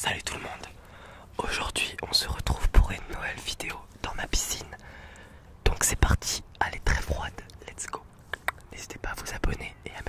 Salut tout le monde. Aujourd'hui, on se retrouve pour une nouvelle vidéo dans ma piscine. Donc c'est parti, elle est très froide. Let's go. N'hésitez pas à vous abonner et à